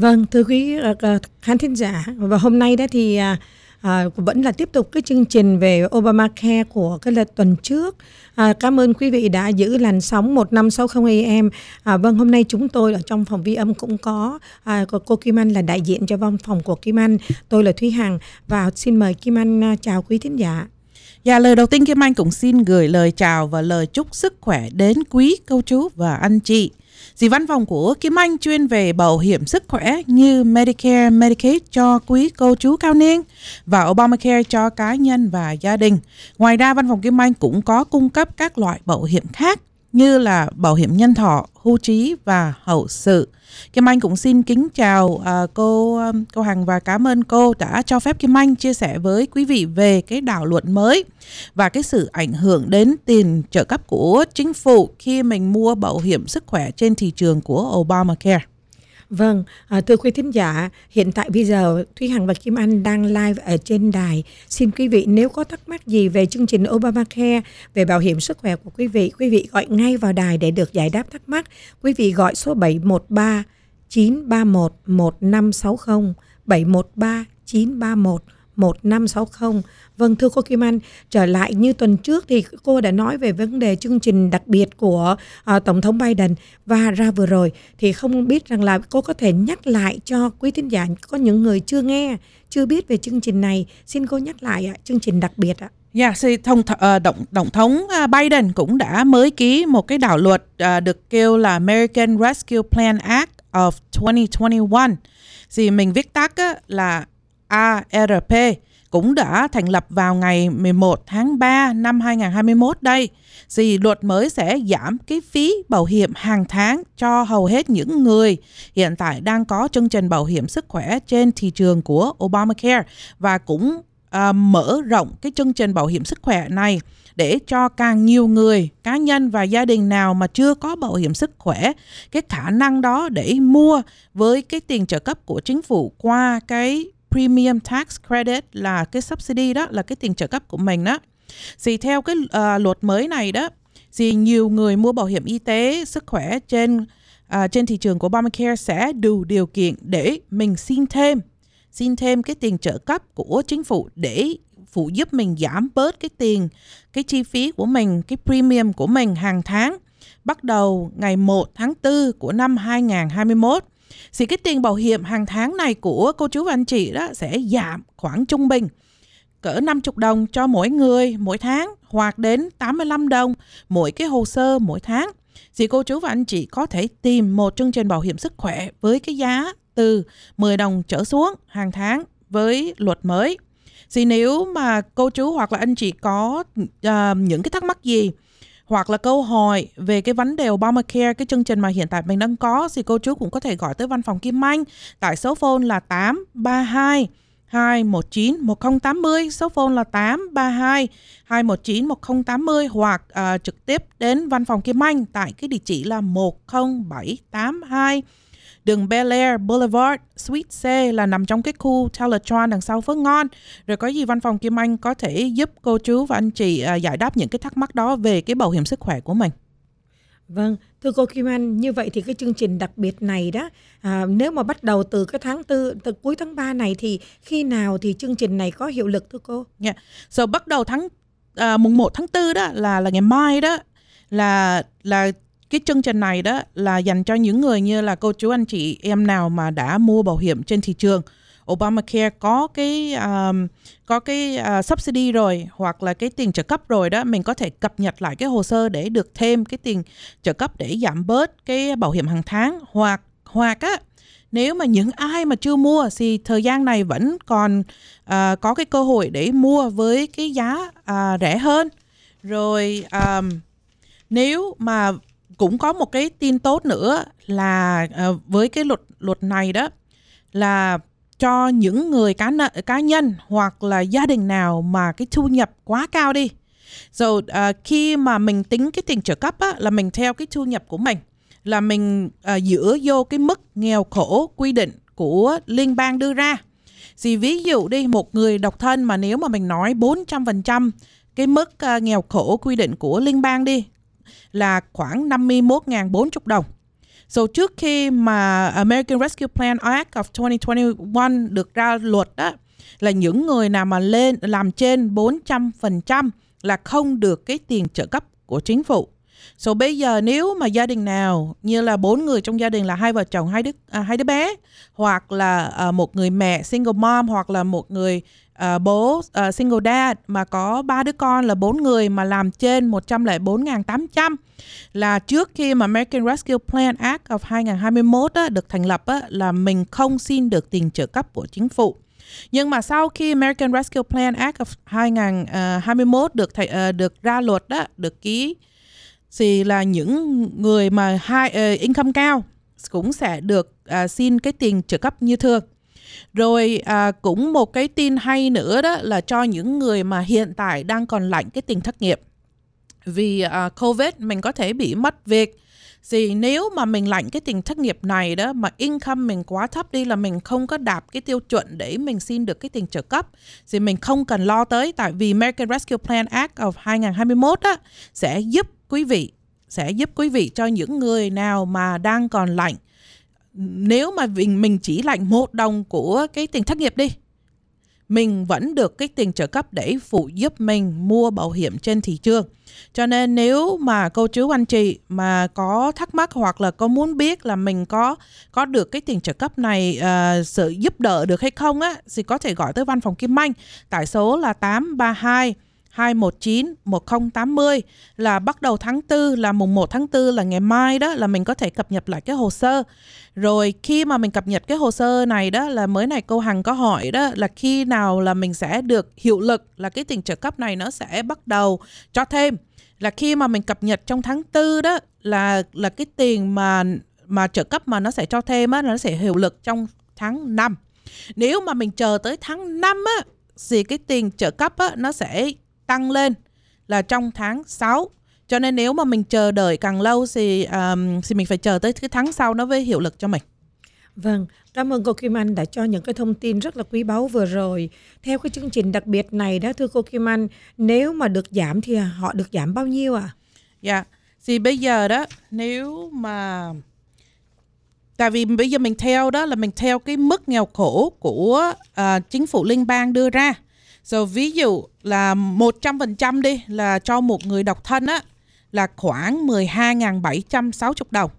Vâng, thưa quý ờ, ờ, khán thính giả và hôm nay đó thì à, à, vẫn là tiếp tục cái chương trình về Obamacare của cái lần tuần trước. À, cảm ơn quý vị đã giữ làn sóng 1560 AM. À, vâng, hôm nay chúng tôi ở trong phòng vi âm cũng có à, cô Kim Anh là đại diện cho văn phòng của Kim Anh. Tôi là Thúy Hằng và xin mời Kim Anh à, chào quý thính giả. Dạ, lời đầu tiên Kim Anh cũng xin gửi lời chào và lời chúc sức khỏe đến quý cô chú và anh chị. Dì văn phòng của Kim Anh chuyên về bảo hiểm sức khỏe như Medicare, Medicaid cho quý cô chú cao niên và Obamacare cho cá nhân và gia đình. Ngoài ra, văn phòng Kim Anh cũng có cung cấp các loại bảo hiểm khác như là bảo hiểm nhân thọ, hưu trí và hậu sự. Kim Anh cũng xin kính chào uh, cô um, cô Hằng và cảm ơn cô đã cho phép Kim Anh chia sẻ với quý vị về cái đạo luật mới và cái sự ảnh hưởng đến tiền trợ cấp của chính phủ khi mình mua bảo hiểm sức khỏe trên thị trường của Obamacare. Vâng, à, thưa quý thính giả, hiện tại bây giờ Thúy Hằng và Kim Anh đang live ở trên đài. Xin quý vị nếu có thắc mắc gì về chương trình Obamacare, về bảo hiểm sức khỏe của quý vị, quý vị gọi ngay vào đài để được giải đáp thắc mắc. Quý vị gọi số 713 931 1560 713 931 1560. Vâng thưa cô Kim Anh, trở lại như tuần trước thì cô đã nói về vấn đề chương trình đặc biệt của uh, Tổng thống Biden và ra vừa rồi thì không biết rằng là cô có thể nhắc lại cho quý thính giả có những người chưa nghe, chưa biết về chương trình này, xin cô nhắc lại uh, chương trình đặc biệt ạ. Dạ, yeah, thông uh, động ờ, tổng thống ờ, Biden cũng đã mới ký một cái đạo luật uh, được kêu là American Rescue Plan Act of 2021. Thì mình viết tắt á, là ARP cũng đã thành lập vào ngày 11 tháng 3 năm 2021 đây. Thì luật mới sẽ giảm cái phí bảo hiểm hàng tháng cho hầu hết những người hiện tại đang có chương trình bảo hiểm sức khỏe trên thị trường của Obamacare và cũng à, mở rộng cái chương trình bảo hiểm sức khỏe này để cho càng nhiều người, cá nhân và gia đình nào mà chưa có bảo hiểm sức khỏe cái khả năng đó để mua với cái tiền trợ cấp của chính phủ qua cái premium tax credit là cái subsidy đó là cái tiền trợ cấp của mình đó. Thì theo cái uh, luật mới này đó thì nhiều người mua bảo hiểm y tế sức khỏe trên uh, trên thị trường của Obamacare sẽ đủ điều kiện để mình xin thêm xin thêm cái tiền trợ cấp của chính phủ để phụ giúp mình giảm bớt cái tiền cái chi phí của mình cái premium của mình hàng tháng. Bắt đầu ngày 1 tháng 4 của năm 2021 thì cái tiền bảo hiểm hàng tháng này của cô chú và anh chị đó sẽ giảm khoảng trung bình cỡ 50 đồng cho mỗi người mỗi tháng hoặc đến 85 đồng mỗi cái hồ sơ mỗi tháng. Thì cô chú và anh chị có thể tìm một chương trình bảo hiểm sức khỏe với cái giá từ 10 đồng trở xuống hàng tháng với luật mới. Thì nếu mà cô chú hoặc là anh chị có uh, những cái thắc mắc gì hoặc là câu hỏi về cái vấn đề Obamacare cái chương trình mà hiện tại mình đang có thì cô chú cũng có thể gọi tới văn phòng Kim Anh. Tại số phone là 832 219 1080 số phone là 832 219 1080 hoặc uh, trực tiếp đến văn phòng Kim Anh tại cái địa chỉ là 10782 Đường Bel Air Boulevard, Suite C là nằm trong cái khu Teletron đằng sau Phước Ngon. Rồi có gì văn phòng Kim Anh có thể giúp cô chú và anh chị à, giải đáp những cái thắc mắc đó về cái bảo hiểm sức khỏe của mình. Vâng, thưa cô Kim Anh, như vậy thì cái chương trình đặc biệt này đó, à, nếu mà bắt đầu từ cái tháng tư, từ cuối tháng 3 này thì khi nào thì chương trình này có hiệu lực thưa cô? Yeah. Dạ. So bắt đầu tháng à, mùng 1 tháng 4 đó là là ngày mai đó là là cái chương trình này đó là dành cho những người như là cô chú anh chị em nào mà đã mua bảo hiểm trên thị trường. Obamacare có cái um, có cái uh, subsidy rồi hoặc là cái tiền trợ cấp rồi đó mình có thể cập nhật lại cái hồ sơ để được thêm cái tiền trợ cấp để giảm bớt cái bảo hiểm hàng tháng. Hoặc hoặc á nếu mà những ai mà chưa mua thì thời gian này vẫn còn uh, có cái cơ hội để mua với cái giá uh, rẻ hơn. Rồi um, nếu mà cũng có một cái tin tốt nữa là uh, với cái luật luật này đó là cho những người cá nợ, cá nhân hoặc là gia đình nào mà cái thu nhập quá cao đi. Rồi uh, ờ, khi mà mình tính cái tiền trợ cấp á, là mình theo cái thu nhập của mình là mình uh, dựa vô cái mức nghèo khổ quy định của liên bang đưa ra. Thì ví dụ đi một người độc thân mà nếu mà mình nói 400% cái mức uh, nghèo khổ quy định của liên bang đi là khoảng 51.040 đồng. So trước khi mà American Rescue Plan Act of 2021 được ra luật đó là những người nào mà lên làm trên 400% là không được cái tiền trợ cấp của chính phủ. So bây giờ nếu mà gia đình nào như là bốn người trong gia đình là hai vợ chồng hai đứa à, hai đứa bé hoặc là à, một người mẹ single mom hoặc là một người uh, bố uh, single dad mà có ba đứa con là bốn người mà làm trên 104.800 là trước khi mà American Rescue Plan Act of 2021 á, được thành lập á, là mình không xin được tiền trợ cấp của chính phủ. Nhưng mà sau khi American Rescue Plan Act of 2021 ờ, được uh, được ra luật đó, được ký thì là những người mà hai uh, income cao cũng sẽ được uh, xin cái tiền trợ cấp như thường. Rồi à, cũng một cái tin hay nữa đó là cho những người mà hiện tại đang còn lãnh cái tiền thất nghiệp. Vì à, Covid mình có thể bị mất việc. Thì nếu mà mình lãnh cái tiền thất nghiệp này đó mà income mình quá thấp đi là mình không có đạt cái tiêu chuẩn để mình xin được cái tiền trợ cấp thì mình không cần lo tới tại vì American Rescue Plan Act of 2021 đó sẽ giúp quý vị sẽ giúp quý vị cho những người nào mà đang còn lãnh nếu mà mình mình chỉ lãnh một đồng của cái tiền thất nghiệp đi mình vẫn được cái tiền trợ cấp để phụ giúp mình mua bảo hiểm trên thị trường. Cho nên nếu mà cô chú anh chị mà có thắc mắc hoặc là có muốn biết là mình có có được cái tiền trợ cấp này uh, sự giúp đỡ được hay không á thì có thể gọi tới văn phòng Kim Anh tại số là 832 219 1080 là bắt đầu tháng 4 là mùng 1 tháng 4 là ngày mai đó, là mình có thể cập nhật lại cái hồ sơ. Rồi khi mà mình cập nhật cái hồ sơ này đó, là mới này cô Hằng có hỏi đó, là khi nào là mình sẽ được hiệu lực, là cái tiền trợ cấp này nó sẽ bắt đầu cho thêm là khi mà mình cập nhật trong tháng 4 đó, là là cái tiền mà mà trợ cấp mà nó sẽ cho thêm á nó sẽ hiệu lực trong tháng 5. Nếu mà mình chờ tới tháng 5 á, thì cái tiền trợ cấp á, nó sẽ tăng lên là trong tháng 6 cho nên nếu mà mình chờ đợi càng lâu thì um, thì mình phải chờ tới cái tháng sau nó mới hiệu lực cho mình. Vâng, cảm ơn cô Kim Anh đã cho những cái thông tin rất là quý báu vừa rồi. Theo cái chương trình đặc biệt này đó thưa cô Kim Anh, nếu mà được giảm thì họ được giảm bao nhiêu ạ? À? Dạ, yeah. thì bây giờ đó nếu mà tại vì bây giờ mình theo đó là mình theo cái mức nghèo khổ của uh, chính phủ liên bang đưa ra So ví dụ là 100% đi là cho một người độc thân á là khoảng 12.760 đồng.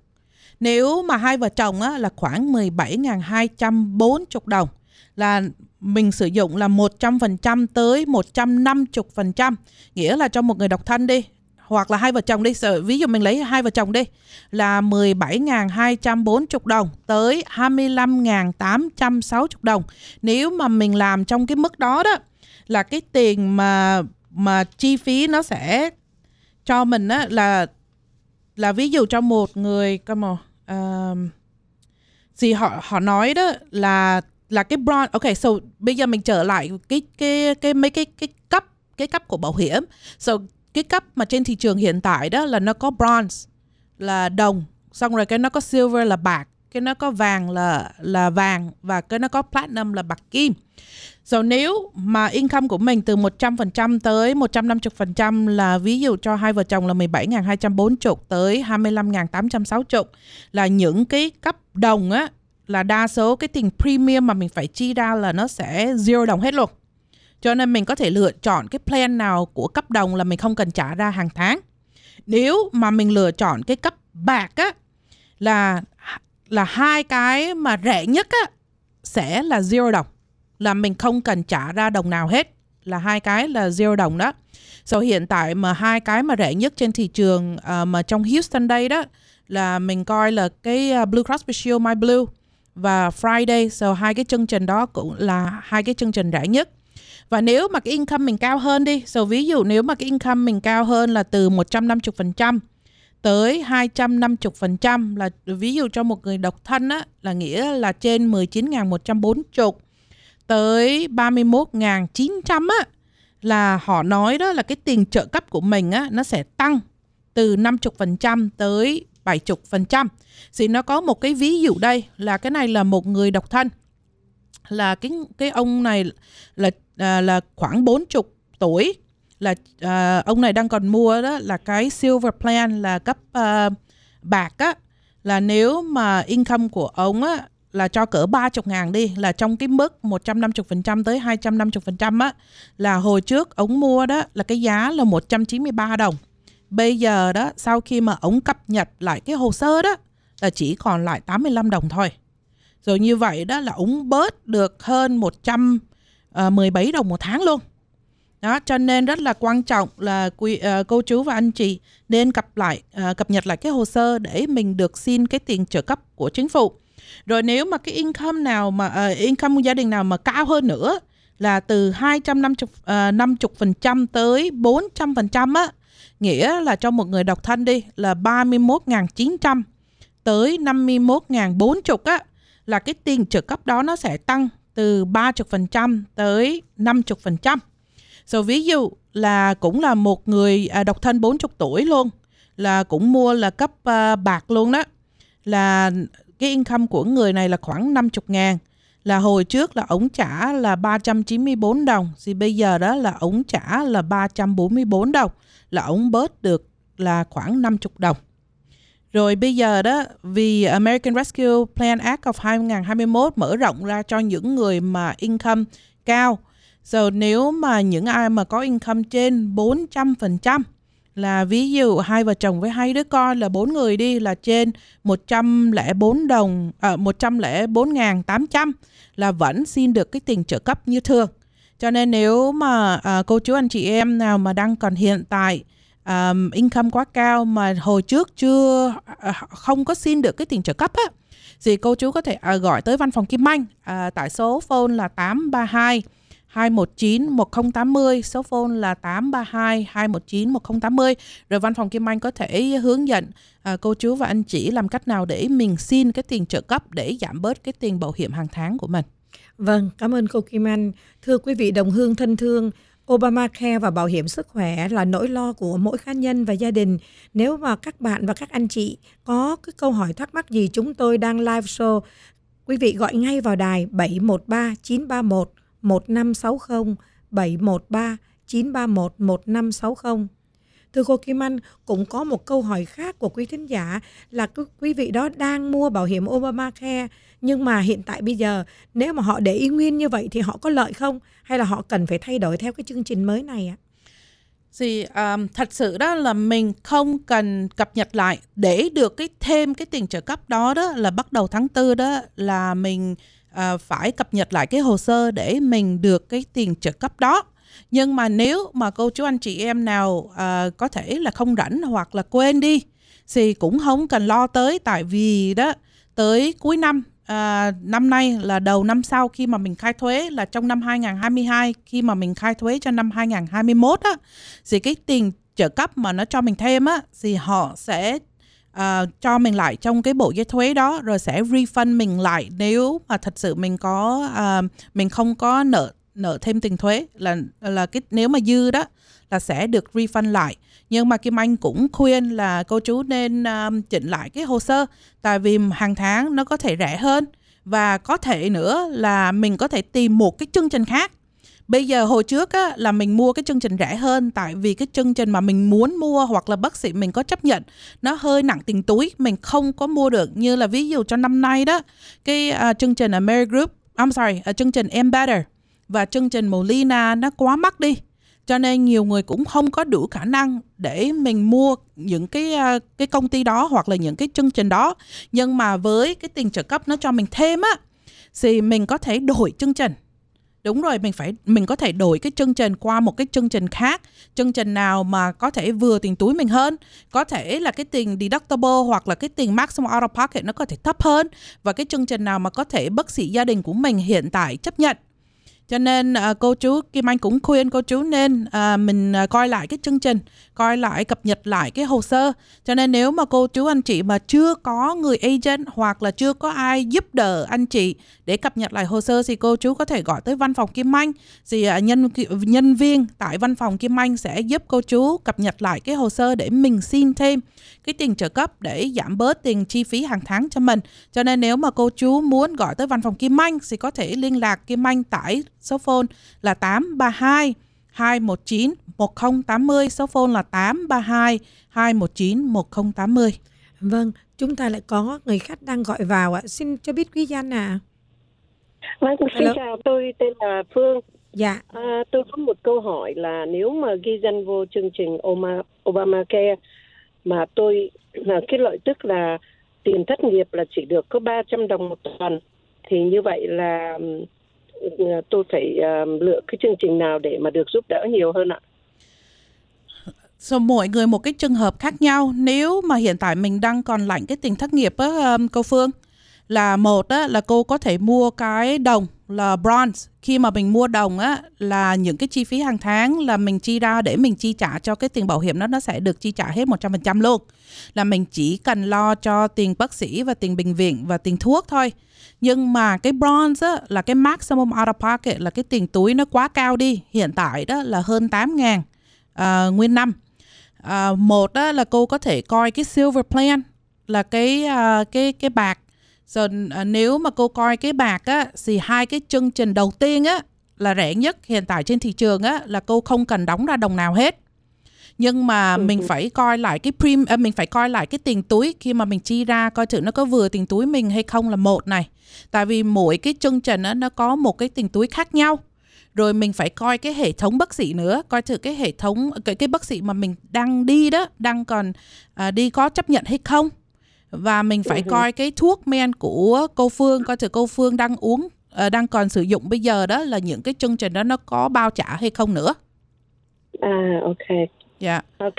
Nếu mà hai vợ chồng á là khoảng 17.240 đồng là mình sử dụng là 100% tới 150%, nghĩa là cho một người độc thân đi hoặc là hai vợ chồng đi, ví dụ mình lấy hai vợ chồng đi là 17.240 đồng tới 25.860 đồng. Nếu mà mình làm trong cái mức đó đó là cái tiền mà mà chi phí nó sẽ cho mình á là là ví dụ cho một người come on um, uh, gì họ họ nói đó là là cái bronze ok so bây giờ mình trở lại cái cái cái mấy cái cái cấp cái cấp của bảo hiểm. So cái cấp mà trên thị trường hiện tại đó là nó có bronze là đồng xong rồi cái nó có silver là bạc cái nó có vàng là là vàng và cái nó có platinum là bạc kim So, nếu mà income của mình từ 100% tới 150% là ví dụ cho hai vợ chồng là 17.240 tới 25.860 là những cái cấp đồng á, là đa số cái tiền premium mà mình phải chi ra là nó sẽ zero đồng hết luôn. Cho nên mình có thể lựa chọn cái plan nào của cấp đồng là mình không cần trả ra hàng tháng. Nếu mà mình lựa chọn cái cấp bạc á, là là hai cái mà rẻ nhất á sẽ là zero đồng là mình không cần trả ra đồng nào hết là hai cái là zero đồng đó. So hiện tại mà hai cái mà rẻ nhất trên thị trường uh, mà trong Houston đây đó là mình coi là cái ờ, Blue Cross Blue Shield My Blue và Friday. So hai cái chương trình đó cũng là hai cái chương trình rẻ nhất. Và nếu mà cái income mình cao hơn đi, so ví dụ nếu mà cái income mình cao hơn là từ 150% tới 250% là ví dụ cho một người độc thân á là nghĩa là trên 19.140 tới 31.900 á là họ nói đó là cái tiền trợ cấp của mình á nó sẽ tăng từ 50% tới 70%. Thì nó có một cái ví dụ đây là cái này là một người độc thân là cái cái ông này là là, là khoảng 40 tuổi là uh, ông này đang còn mua đó là cái silver plan là cấp uh, bạc á là nếu mà income của ông á là cho cỡ 30 ngàn đi là trong cái mức 150% tới 250% á là hồi trước ông mua đó là cái giá là 193 đồng. Bây giờ đó sau khi mà ông cập nhật lại cái hồ sơ đó là chỉ còn lại 85 đồng thôi. Rồi như vậy đó là ông bớt được hơn 117 ờ, đồng một tháng luôn. Đó, cho nên rất là quan trọng là quý, uh, cô chú và anh chị nên cập lại uh, cập nhật lại cái hồ sơ để mình được xin cái tiền trợ cấp của chính phủ. Rồi nếu mà cái income nào mà uh, income của gia đình nào mà cao hơn nữa là từ 250 uh, 50% tới 400 phần trăm á, nghĩa là cho một người độc thân đi là 31.900 tới 51.040 á là cái tiền trợ cấp đó nó sẽ tăng từ 30% tới 50%. So ví dụ là cũng là một người à, độc thân 40 tuổi luôn là cũng mua là cấp à, bạc luôn đó. Là cái income của người này là khoảng 50 ngàn. Là hồi trước là ống trả là 394 đồng thì bây giờ đó là ống trả là 344 đồng là ống bớt được là khoảng 50 đồng. Rồi bây giờ đó vì American Rescue Plan Act of 2021 mở rộng ra cho những người mà income cao So nếu mà những ai mà có income trên 400% là ví dụ hai vợ chồng với hai đứa con là bốn người đi là trên 104 đồng à, 104.800 là vẫn xin được cái tiền trợ cấp như thường. Cho nên nếu mà à, cô chú anh chị em nào mà đang còn hiện tại um, income quá cao mà hồi trước chưa uh, không có xin được cái tiền trợ cấp á thì cô chú có thể uh, gọi tới văn phòng Kim Anh uh, tại số phone là 832 219 1080, số phone là 832 219 1080. Rồi văn phòng Kim Anh có thể hướng dẫn à, cô chú và anh chị làm cách nào để mình xin cái tiền trợ cấp để giảm bớt cái tiền bảo hiểm hàng tháng của mình. Vâng, cảm ơn cô Kim Anh. Thưa quý vị đồng hương thân thương, Obamacare và bảo hiểm sức khỏe là nỗi lo của mỗi cá nhân và gia đình. Nếu mà các bạn và các anh chị có cái câu hỏi thắc mắc gì chúng tôi đang live show, quý vị gọi ngay vào đài 713 931 1560 713 931 1560. Thưa cô Kim Anh, cũng có một câu hỏi khác của quý thính giả là quý vị đó đang mua bảo hiểm Obamacare nhưng mà hiện tại bây giờ nếu mà họ để y nguyên như vậy thì họ có lợi không hay là họ cần phải thay đổi theo cái chương trình mới này ạ? Thì um, thật sự đó là mình không cần cập nhật lại để được cái thêm cái tiền trợ cấp đó đó là bắt đầu tháng tư đó là mình à, phải cập nhật lại cái hồ sơ để mình được cái tiền trợ cấp đó. Nhưng mà nếu mà cô chú anh chị em nào à, có thể là không rảnh hoặc là quên đi thì cũng không cần lo tới. Tại vì đó tới cuối năm à, năm nay là đầu năm sau khi mà mình khai thuế là trong năm 2022 khi mà mình khai thuế cho năm 2021 á thì cái tiền trợ cấp mà nó cho mình thêm á thì họ sẽ uh, cho mình lại trong cái bộ giấy thuế đó rồi sẽ refund mình lại nếu mà thật sự mình có uh, mình không có nợ nợ thêm tiền thuế. Là là cái nếu mà dư đó là sẽ được refund lại. Nhưng mà Kim Anh cũng khuyên là cô chú nên um, chỉnh lại cái hồ sơ tại vì hàng tháng nó có thể rẻ hơn. Và có thể nữa là mình có thể tìm một cái chương trình khác Bây giờ hồi trước á, là mình mua cái chương trình rẻ hơn tại vì cái chương trình mà mình muốn mua hoặc là bác sĩ mình có chấp nhận nó hơi nặng tiền túi mình không có mua được. Như là ví dụ cho năm nay đó cái uh, chương trình Mary Group I'm sorry uh, chương trình Em Better và chương trình Molina nó quá mắc đi. Cho nên nhiều người cũng không có đủ khả năng để mình mua những cái uh, cái công ty đó hoặc là những cái chương trình đó. Nhưng mà với cái tiền trợ cấp nó cho mình thêm á thì mình có thể đổi chương trình đúng rồi, mình phải, mình có thể đổi cái chương trình qua một cái chương trình khác. Chương trình nào mà có thể vừa tiền túi mình hơn. Có thể là cái tiền deductible hoặc là cái tiền maximum out of pocket nó có thể thấp hơn. Và cái chương trình nào mà có thể bác sĩ gia đình của mình hiện tại chấp nhận cho nên uh, cô chú Kim Anh cũng khuyên cô chú nên uh, mình uh, coi lại cái chương trình, coi lại cập nhật lại cái hồ sơ. Cho nên nếu mà cô chú anh chị mà chưa có người agent hoặc là chưa có ai giúp đỡ anh chị để cập nhật lại hồ sơ thì cô chú có thể gọi tới văn phòng Kim Anh. Thì uh, nhân nhân viên tại văn phòng Kim Anh sẽ giúp cô chú cập nhật lại cái hồ sơ để mình xin thêm cái tiền trợ cấp để giảm bớt tiền chi phí hàng tháng cho mình. Cho nên nếu mà cô chú muốn gọi tới văn phòng Kim Anh thì có thể liên lạc Kim Anh tại số phone là 832 219 1080, số phone là 832 219 1080. Vâng, chúng ta lại có người khách đang gọi vào ạ. Xin cho biết quý danh ạ. Vâng, xin Hello. chào, tôi tên là Phương. Dạ, À, tôi có một câu hỏi là nếu mà ghi danh vô chương trình Oma- Obamacare mà tôi là cái lợi tức là tiền thất nghiệp là chỉ được có 300 đồng một tuần thì như vậy là ừ, tôi phải ờ, lựa cái chương trình nào để mà được giúp đỡ nhiều hơn ạ? So, mỗi người một cái trường hợp khác nhau nếu mà hiện tại mình đang còn lãnh cái tiền thất nghiệp á cô Phương là một á là cô có thể mua cái đồng là bronze. Khi mà mình mua đồng á là những cái chi phí hàng tháng là mình chi ra để mình chi trả cho cái tiền bảo hiểm đó nó sẽ được chi trả hết 100% luôn. Là mình chỉ cần lo cho tiền bác sĩ và tiền bệnh viện và tiền thuốc thôi. Nhưng mà cái bronze á, là cái maximum out of pocket là cái tiền túi nó quá cao đi. Hiện tại đó là hơn 8 ngàn uh, nguyên năm. Uh, một á, là cô có thể coi cái silver plan là cái uh, cái cái bạc rồi à, nếu mà cô coi cái bạc á thì hai cái chương trình đầu tiên á là rẻ nhất hiện tại trên thị trường á là cô không cần đóng ra đồng nào hết. Nhưng mà Ừ. mình phải coi lại cái prim à, mình phải coi lại cái tiền túi khi mà mình chi ra coi thử nó có vừa tiền túi mình hay không là một này. Tại vì mỗi cái chương trình á nó có một cái tiền túi khác nhau. Rồi mình phải coi cái hệ thống bác sĩ nữa coi thử cái hệ thống cái cái bác sĩ mà mình đang đi đó đang còn à, đi có chấp nhận hay không và mình phải Ừ. coi cái thuốc men của cô Phương coi thử cô Phương đang uống à, đang còn sử dụng bây giờ đó là những cái chương trình đó nó có bao trả hay không nữa À, ok, dạ ok.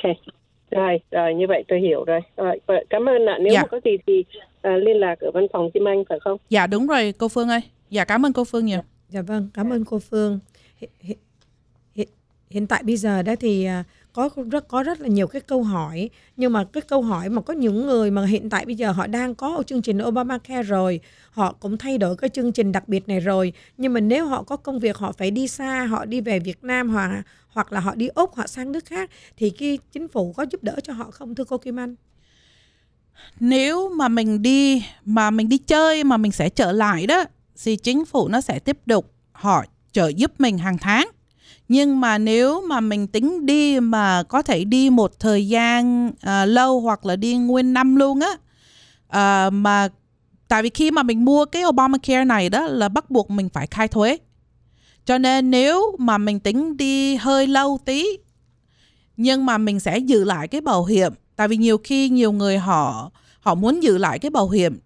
Rồi, rồi như vậy tôi hiểu rồi. Rồi, vậy cảm ơn ạ. Nếu Dạ. mà có gì thì à, liên lạc ở văn phòng Kim Anh phải không? dạ đúng rồi cô Phương ơi dạ cảm ơn cô Phương nhiều dạ vâng, cảm ơn cô Phương. Hiện, hiện, hiện, tại bây giờ đó thì à, có rất có rất là nhiều cái câu hỏi. Nhưng mà cái câu hỏi mà có những người mà hiện tại bây giờ họ đang có ở chương trình Obamacare rồi, họ cũng thay đổi cái chương trình đặc biệt này rồi. Nhưng mà nếu họ có công việc, họ phải đi xa, họ đi về Việt Nam hoặc hoặc là họ đi Úc, họ sang nước khác, thì cái chính phủ có giúp đỡ cho họ không, thưa cô Kim Anh? Nếu mà mình đi, mà mình đi chơi mà mình sẽ trở lại đó, thì chính phủ nó sẽ tiếp tục họ trợ giúp mình hàng tháng nhưng mà nếu mà mình tính đi mà có thể đi một thời gian à, lâu hoặc là đi nguyên năm luôn á à, mà tại vì khi mà mình mua cái Obamacare này đó là bắt buộc mình phải khai thuế. Cho nên nếu mà mình tính đi hơi lâu tí nhưng mà mình sẽ giữ lại cái bảo hiểm. Tại vì nhiều khi nhiều người họ họ muốn giữ lại cái bảo hiểm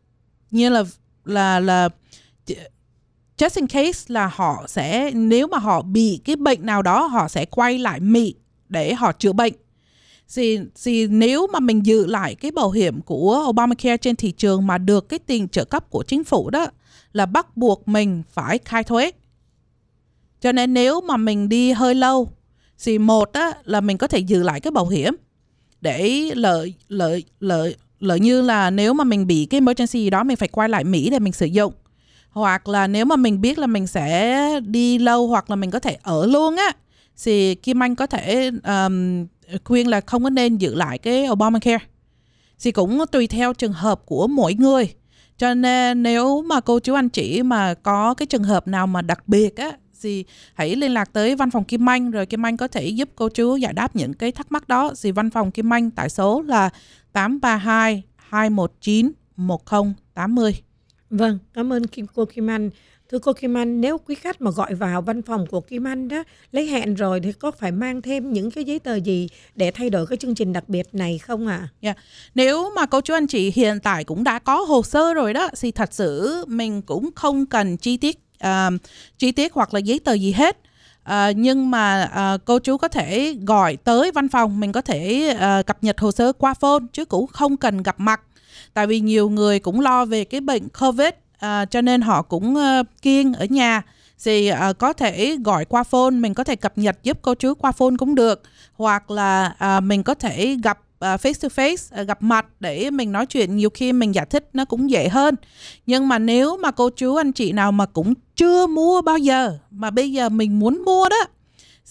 như là là là just in case là họ sẽ nếu mà họ bị cái bệnh nào đó họ sẽ quay lại Mỹ để họ chữa bệnh. Thì, thì nếu mà mình giữ lại cái bảo hiểm của Obamacare trên thị trường mà được cái tiền trợ cấp của chính phủ đó là bắt buộc mình phải khai thuế. Cho nên nếu mà mình đi hơi lâu thì một á, là mình có thể giữ lại cái bảo hiểm để lợi lợi lợi lợi như là nếu mà mình bị cái emergency gì đó mình phải quay lại Mỹ để mình sử dụng hoặc là nếu mà mình biết là mình sẽ đi lâu hoặc là mình có thể ở luôn á thì Kim Anh có thể um, khuyên là không có nên giữ lại cái Obamacare. Thì cũng tùy theo trường hợp của mỗi người. Cho nên nếu mà cô chú anh chị mà có cái trường hợp nào mà đặc biệt á thì hãy liên lạc tới văn phòng Kim Anh rồi Kim Anh có thể giúp cô chú giải đáp những cái thắc mắc đó. Thì văn phòng Kim Anh tại số là 832 219 1080 Vâng, cảm ơn Kim cô Kim Anh. Thưa cô Kim Anh, nếu quý khách mà gọi vào văn phòng của Kim Anh đó lấy hẹn rồi thì có phải mang thêm những cái giấy tờ gì để thay đổi cái chương trình đặc biệt này không ạ? Yeah. Nếu mà cô chú anh chị hiện tại cũng đã có hồ sơ rồi đó thì thật sự mình cũng không cần chi tiết uh, chi tiết hoặc là giấy tờ gì hết. Uh, nhưng mà uh, cô chú có thể gọi tới văn phòng mình có thể uh, cập nhật hồ sơ qua phone chứ cũng không cần gặp mặt tại vì nhiều người cũng lo về cái bệnh covid à, cho nên họ cũng uh, kiêng ở nhà. Thì uh, có thể gọi qua phone mình có thể cập nhật giúp cô chú qua phone cũng được. Hoặc là uh, mình có thể gặp uh, face to face uh, gặp mặt để mình nói chuyện. Nhiều khi mình giải thích nó cũng dễ hơn. Nhưng mà nếu mà cô chú anh chị nào mà cũng chưa mua bao giờ mà bây giờ mình muốn mua đó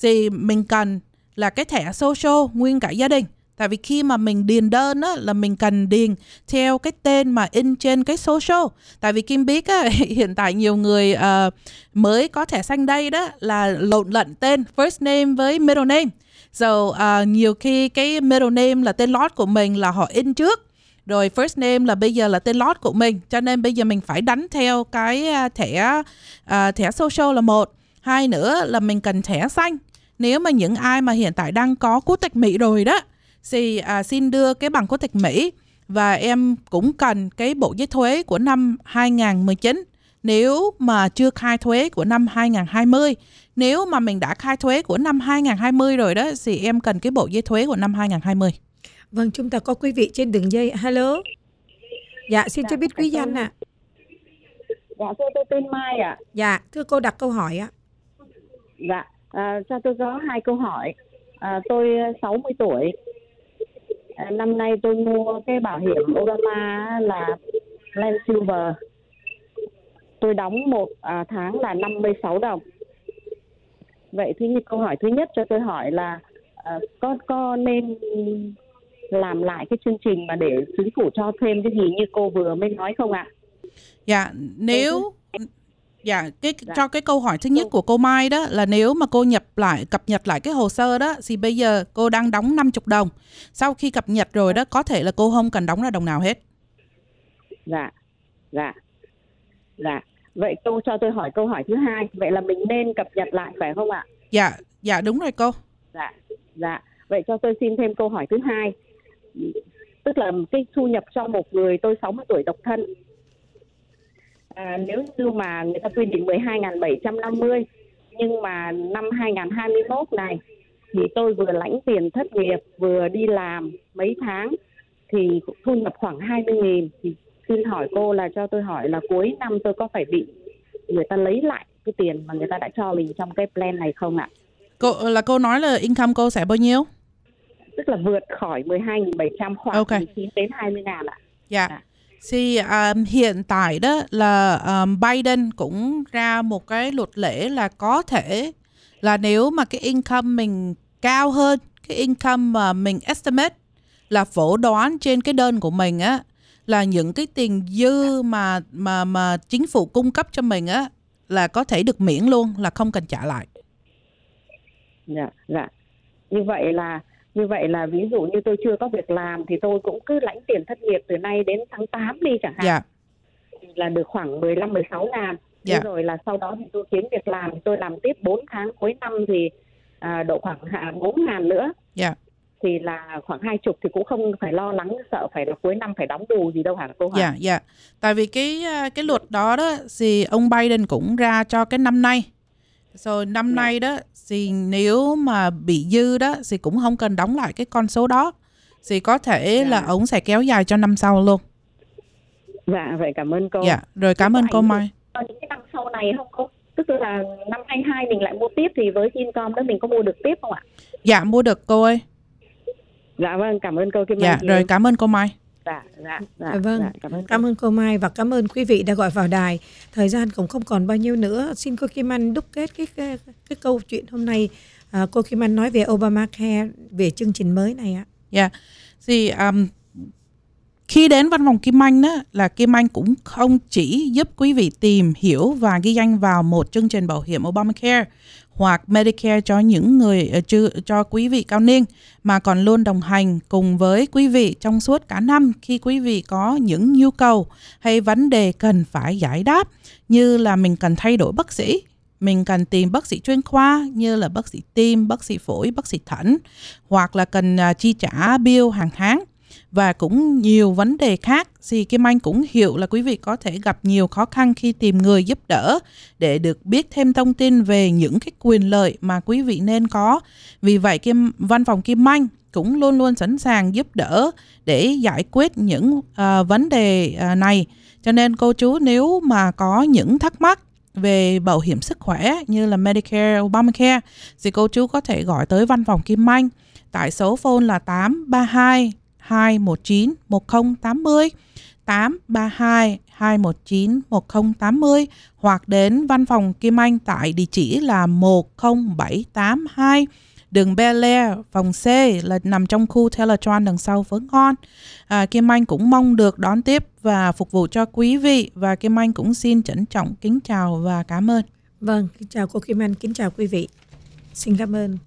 thì mình cần là cái thẻ social nguyên cả gia đình tại vì khi mà mình điền đơn á, là mình cần điền theo cái tên mà in trên cái social. Tại vì Kim biết á, hiện tại nhiều người uh, mới có thẻ xanh đây đó là lộn lẫn tên first name với middle name. So uh, nhiều khi cái middle name là tên lót của mình là họ in trước rồi first name là bây giờ là tên lót của mình. Cho nên bây giờ mình phải đánh theo cái ờ, thẻ uh, thẻ social là một. Hai nữa là mình cần thẻ xanh. Nếu mà những ai mà hiện tại đang có quốc tịch Mỹ rồi đó thì à, xin đưa cái bằng quốc tịch Mỹ và em cũng cần cái bộ giấy thuế của năm 2019 nếu mà chưa khai thuế của năm 2020. Nếu mà mình đã khai thuế của năm 2020 rồi đó thì em cần cái bộ giấy thuế của năm 2020. Vâng, chúng ta có quý vị trên đường dây. Hello. Dạ, xin cho biết quý danh ạ. Dạ, thưa tôi tên Mai ạ. Dạ, thưa cô đặt câu hỏi ạ. Dạ, à, cho tôi có hai câu hỏi. À, tôi 60 tuổi. Năm nay tôi mua cái bảo hiểm Obama là Land Silver. Tôi đóng một à, tháng là 56 đồng. Vậy thì câu hỏi thứ nhất cho tôi hỏi là à, có có nên làm lại cái chương trình mà để chính phủ cho thêm cái gì như cô vừa mới nói không ạ? Dạ, nếu Dạ, cái dạ. cho cái câu hỏi thứ nhất của cô Mai đó là nếu mà cô nhập lại cập nhật lại cái hồ sơ đó thì bây giờ cô đang đóng 50 đồng. Sau khi cập nhật rồi đó có thể là cô không cần đóng ra đồng nào hết. Dạ. Dạ. Dạ. Vậy cô cho tôi hỏi câu hỏi thứ hai, vậy là mình nên cập nhật lại phải không ạ? Dạ, dạ đúng rồi cô. Dạ. Dạ. Vậy cho tôi xin thêm câu hỏi thứ hai. Tức là cái thu nhập cho một người tôi 60 tuổi độc thân à, nếu như mà người ta quy định 12.750 nhưng mà năm 2021 này thì tôi vừa lãnh tiền thất nghiệp vừa đi làm mấy tháng thì thu nhập khoảng 20.000 thì xin hỏi cô là cho tôi hỏi là cuối năm tôi có phải bị người ta lấy lại cái tiền mà người ta đã cho mình trong cái plan này không ạ? Cô là cô nói là income cô sẽ bao nhiêu? Tức là vượt khỏi 12.700 khoảng okay. 19 đến 20 ngàn ạ. Dạ. Yeah. Thì um, hiện tại đó là um, Biden cũng ra một cái luật lệ là có thể là nếu mà cái income mình cao hơn cái income mà mình estimate là phổ đoán trên cái đơn của mình á là những cái tiền dư mà mà mà chính phủ cung cấp cho mình á là có thể được miễn luôn là không cần trả lại. Dạ, dạ. Như vậy là như vậy là ví dụ như tôi chưa có việc làm thì tôi cũng cứ lãnh tiền thất nghiệp từ nay đến tháng 8 đi chẳng hạn. Dạ. Là được khoảng 15 16 ngàn. Dạ. rồi là sau đó thì tôi kiếm việc làm tôi làm tiếp 4 tháng cuối năm thì à, độ khoảng hạ 4 ngàn nữa. Dạ. Thì là khoảng hai chục thì cũng không phải lo lắng sợ phải là cuối năm phải đóng bù gì đâu hả cô? Dạ dạ. Tại vì cái à, cái luật đó đó thì ông Biden cũng ra cho cái năm nay. Rồi năm yeah. Dạ. nay đó thì nếu mà bị dư đó thì cũng không cần đóng lại cái con số đó thì có thể yeah. Dạ. là ống sẽ kéo dài cho năm sau luôn. Dạ vậy cảm ơn cô. Dạ rồi cảm ơn cô Mai. Những cái năm sau này không cô? Tức là năm 22 mình lại mua tiếp thì với Income đó mình có mua được tiếp không ạ? Dạ mua được cô ơi. Dạ vâng cảm ơn cô Kim Mai. Dạ rồi cảm ơn cô Mai. Dạ, dạ, dạ, dạ, vâng. Dạ, cảm, ơn cảm ơn cô Mai và cảm ơn quý vị đã gọi vào đài. Thời gian cũng không còn bao nhiêu nữa. Xin cô Kim Anh đúc kết cái cái, cái câu chuyện hôm nay. À, cô Kim Anh nói về Obamacare, về chương trình mới này ạ. Dạ, yeah. thì um, khi đến văn phòng Kim Anh đó là Kim Anh cũng không chỉ giúp quý vị tìm hiểu và ghi danh vào một chương trình bảo hiểm Obamacare hoặc Medicare cho những người ờ, cho quý vị cao niên mà còn luôn đồng hành cùng với quý vị trong suốt cả năm khi quý vị có những nhu cầu hay vấn đề cần phải giải đáp. Như là mình cần thay đổi bác sĩ mình cần tìm bác sĩ chuyên khoa như là bác sĩ tim, bác sĩ phổi, bác sĩ thận hoặc là cần à, chi trả bill hàng tháng và cũng nhiều vấn đề khác thì Kim Anh cũng hiểu là quý vị có thể gặp nhiều khó khăn khi tìm người giúp đỡ để được biết thêm thông tin về những cái quyền lợi mà quý vị nên có. Vì vậy Kim văn phòng Kim Anh cũng luôn luôn sẵn sàng giúp đỡ để giải quyết những uh, vấn đề uh, này. Cho nên cô chú nếu mà có những thắc mắc về bảo hiểm sức khỏe như là Medicare, Obamacare thì cô chú có thể gọi tới văn phòng Kim Anh tại số phone là 832 219 1080 832 219 1080 hoặc đến văn phòng Kim Anh tại địa chỉ là 10782 đường Bel Air, phòng C là nằm trong khu Teletron đằng sau Phớ Ngon. À, Kim Anh cũng mong được đón tiếp và phục vụ cho quý vị và Kim Anh cũng xin trân trọng kính chào và cảm ơn. Vâng, kính chào cô Kim Anh, kính chào quý vị. Xin cảm ơn.